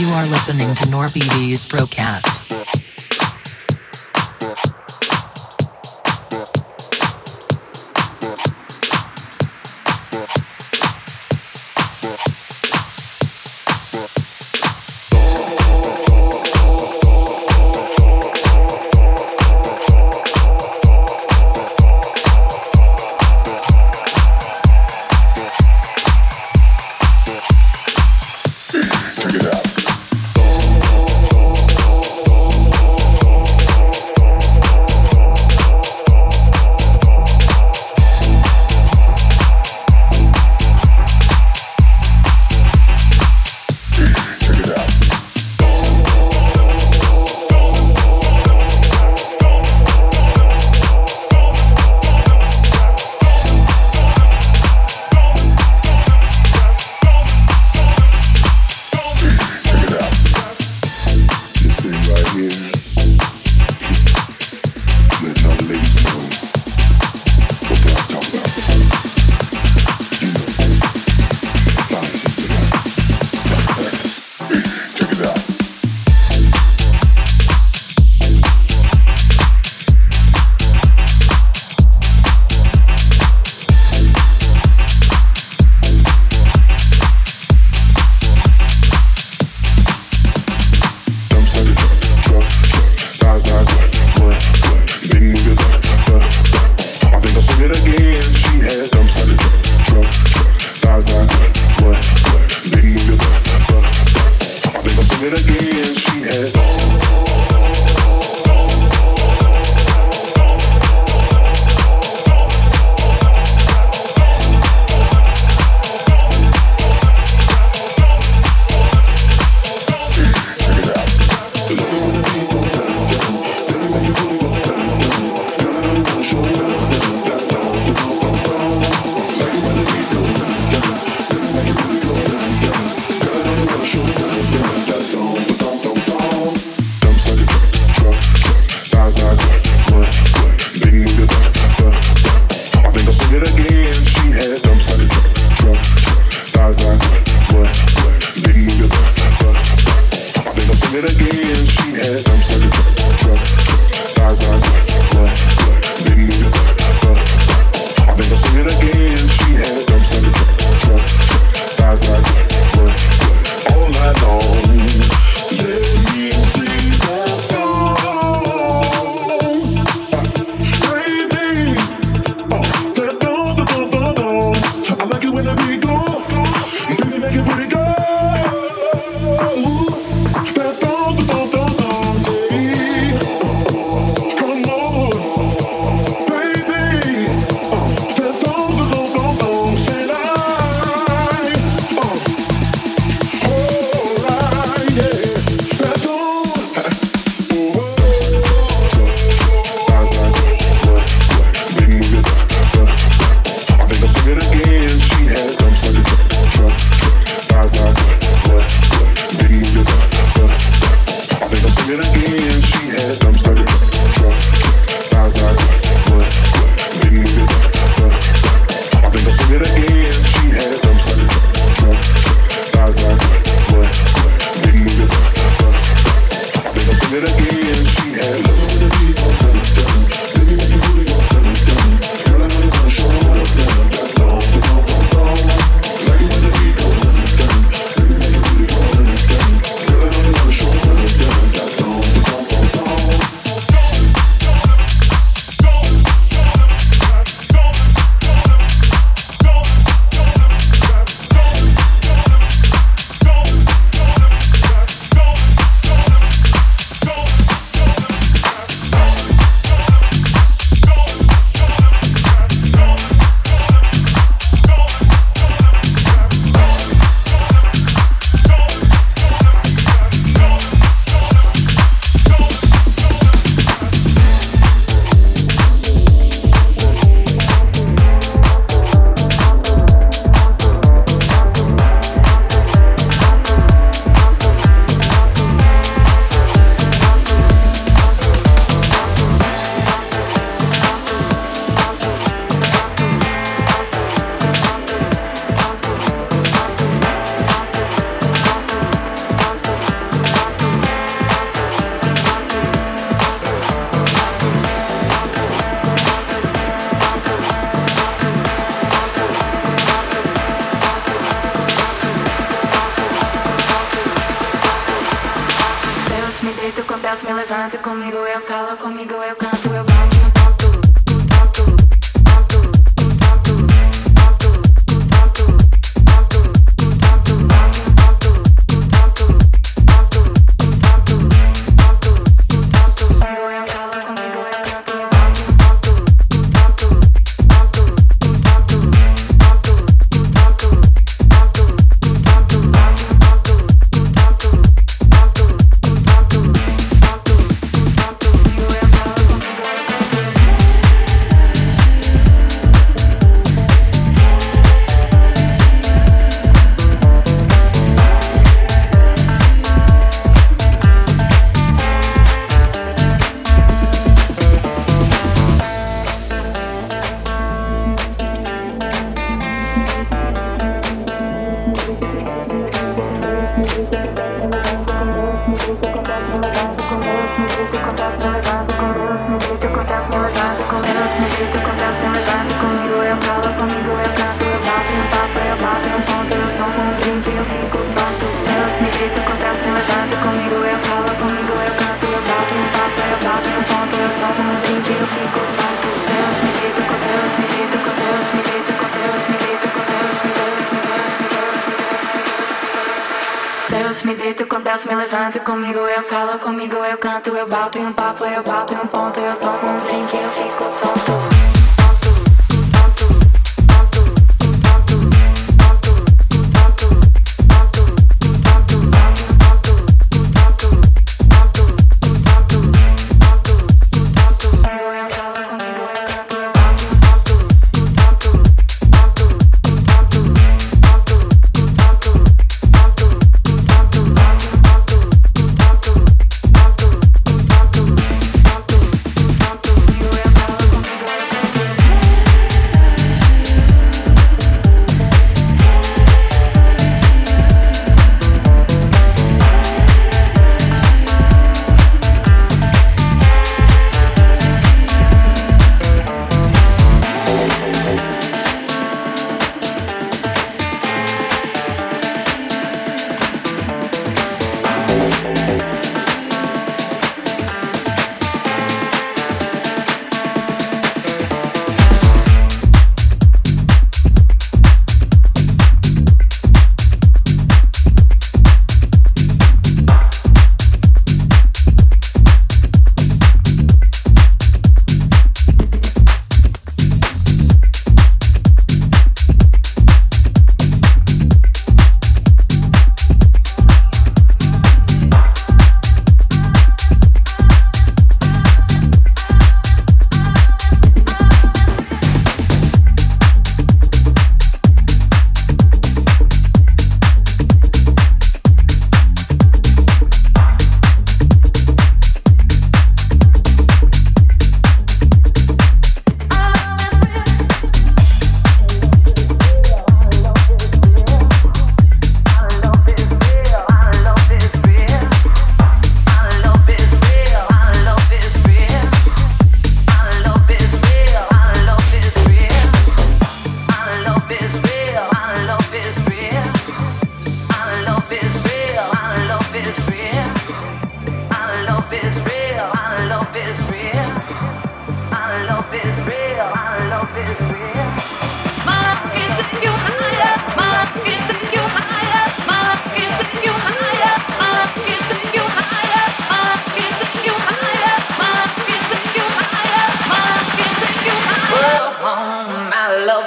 You are listening to NorPV's Procast.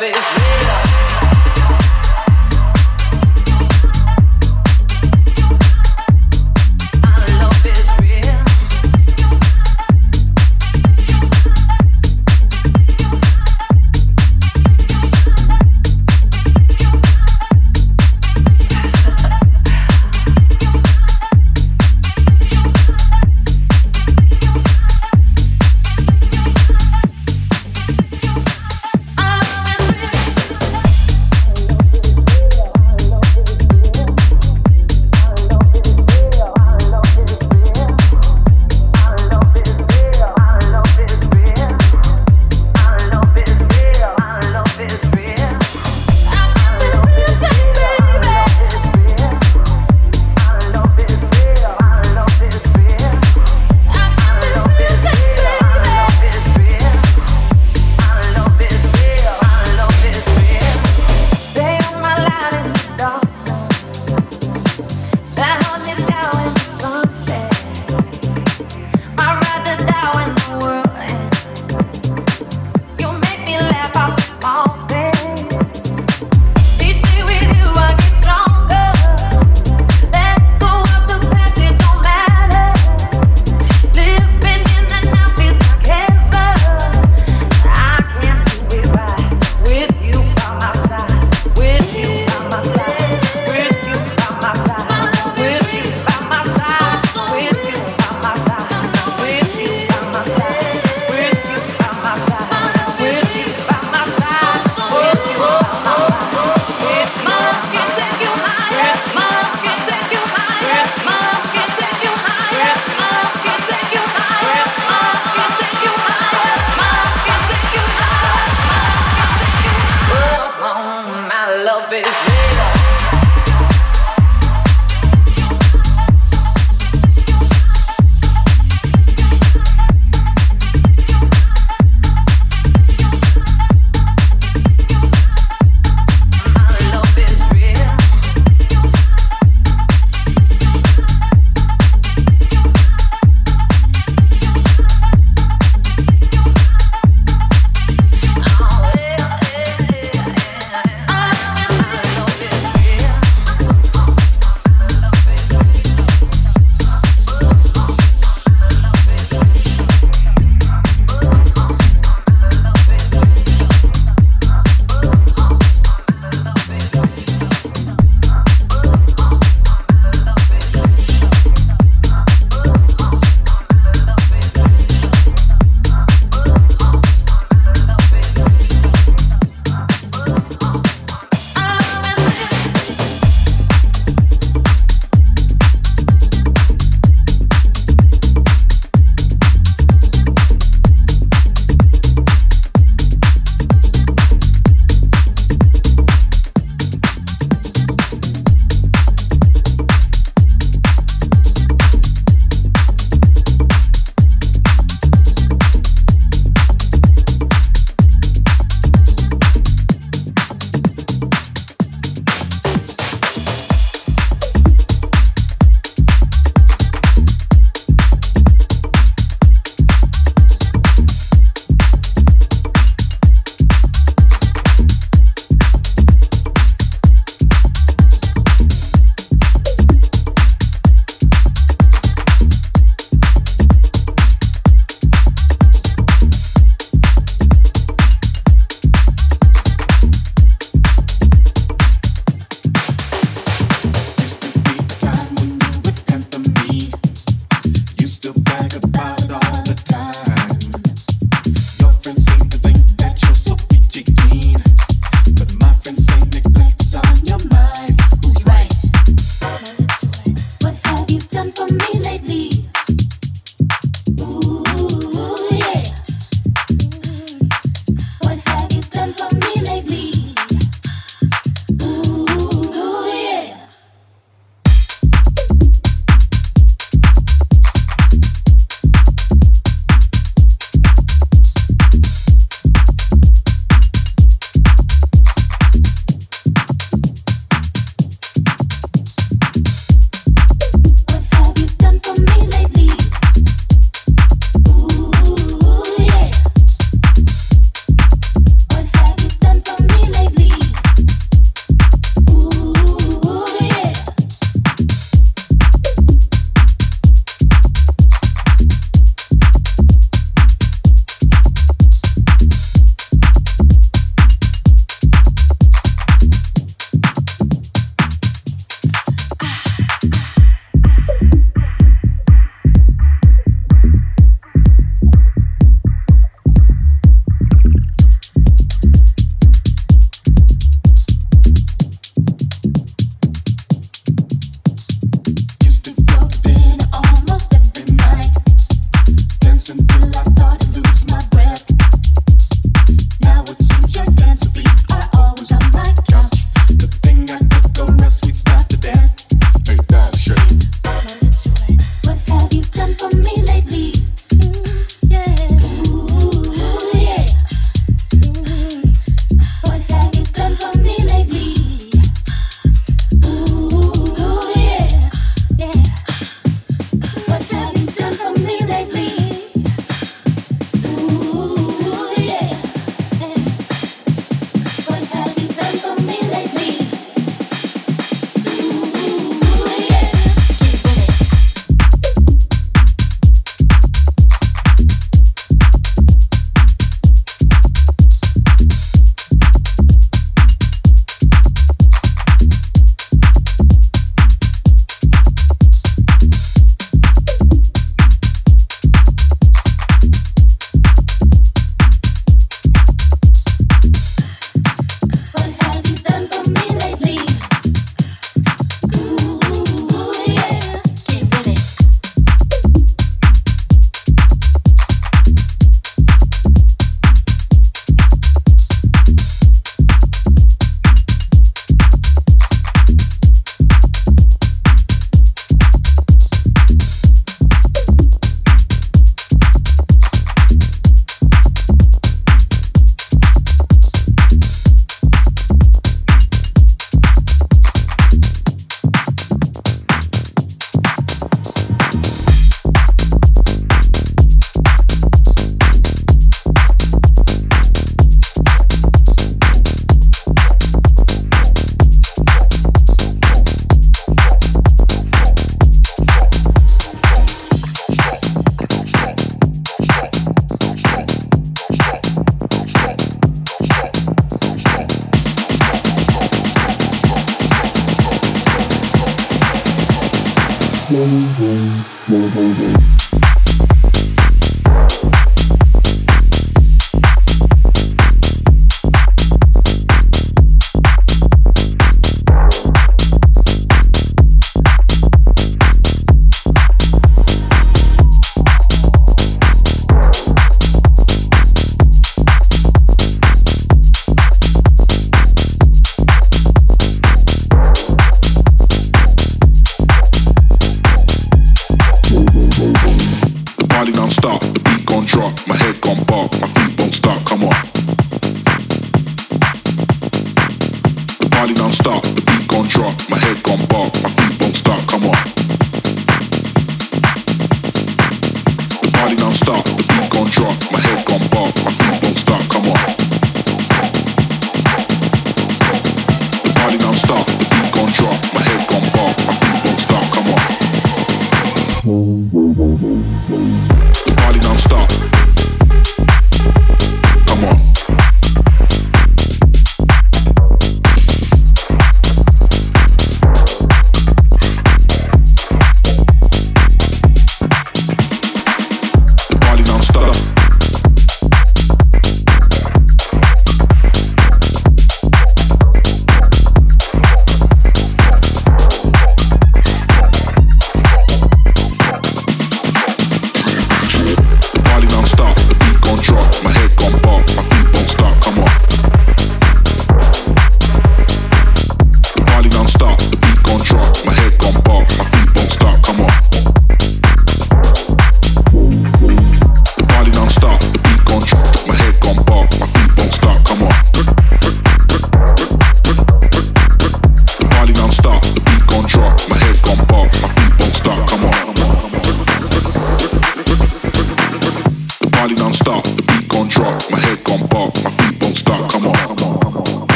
love is real.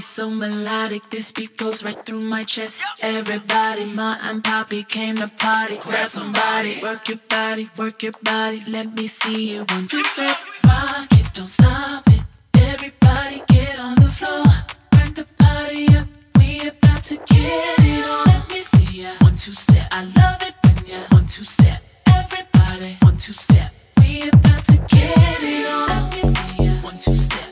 so melodic. This beat goes right through my chest. Everybody, ma and poppy came to party. Grab somebody, work your body, work your body. Let me see you one two step. Rock it, don't stop it. Everybody, get on the floor. Crank the party up. We about to get it on. Let me see ya one two step. I love it when ya one two step. Everybody, one two step. We about to get it on. Let me see ya one two step.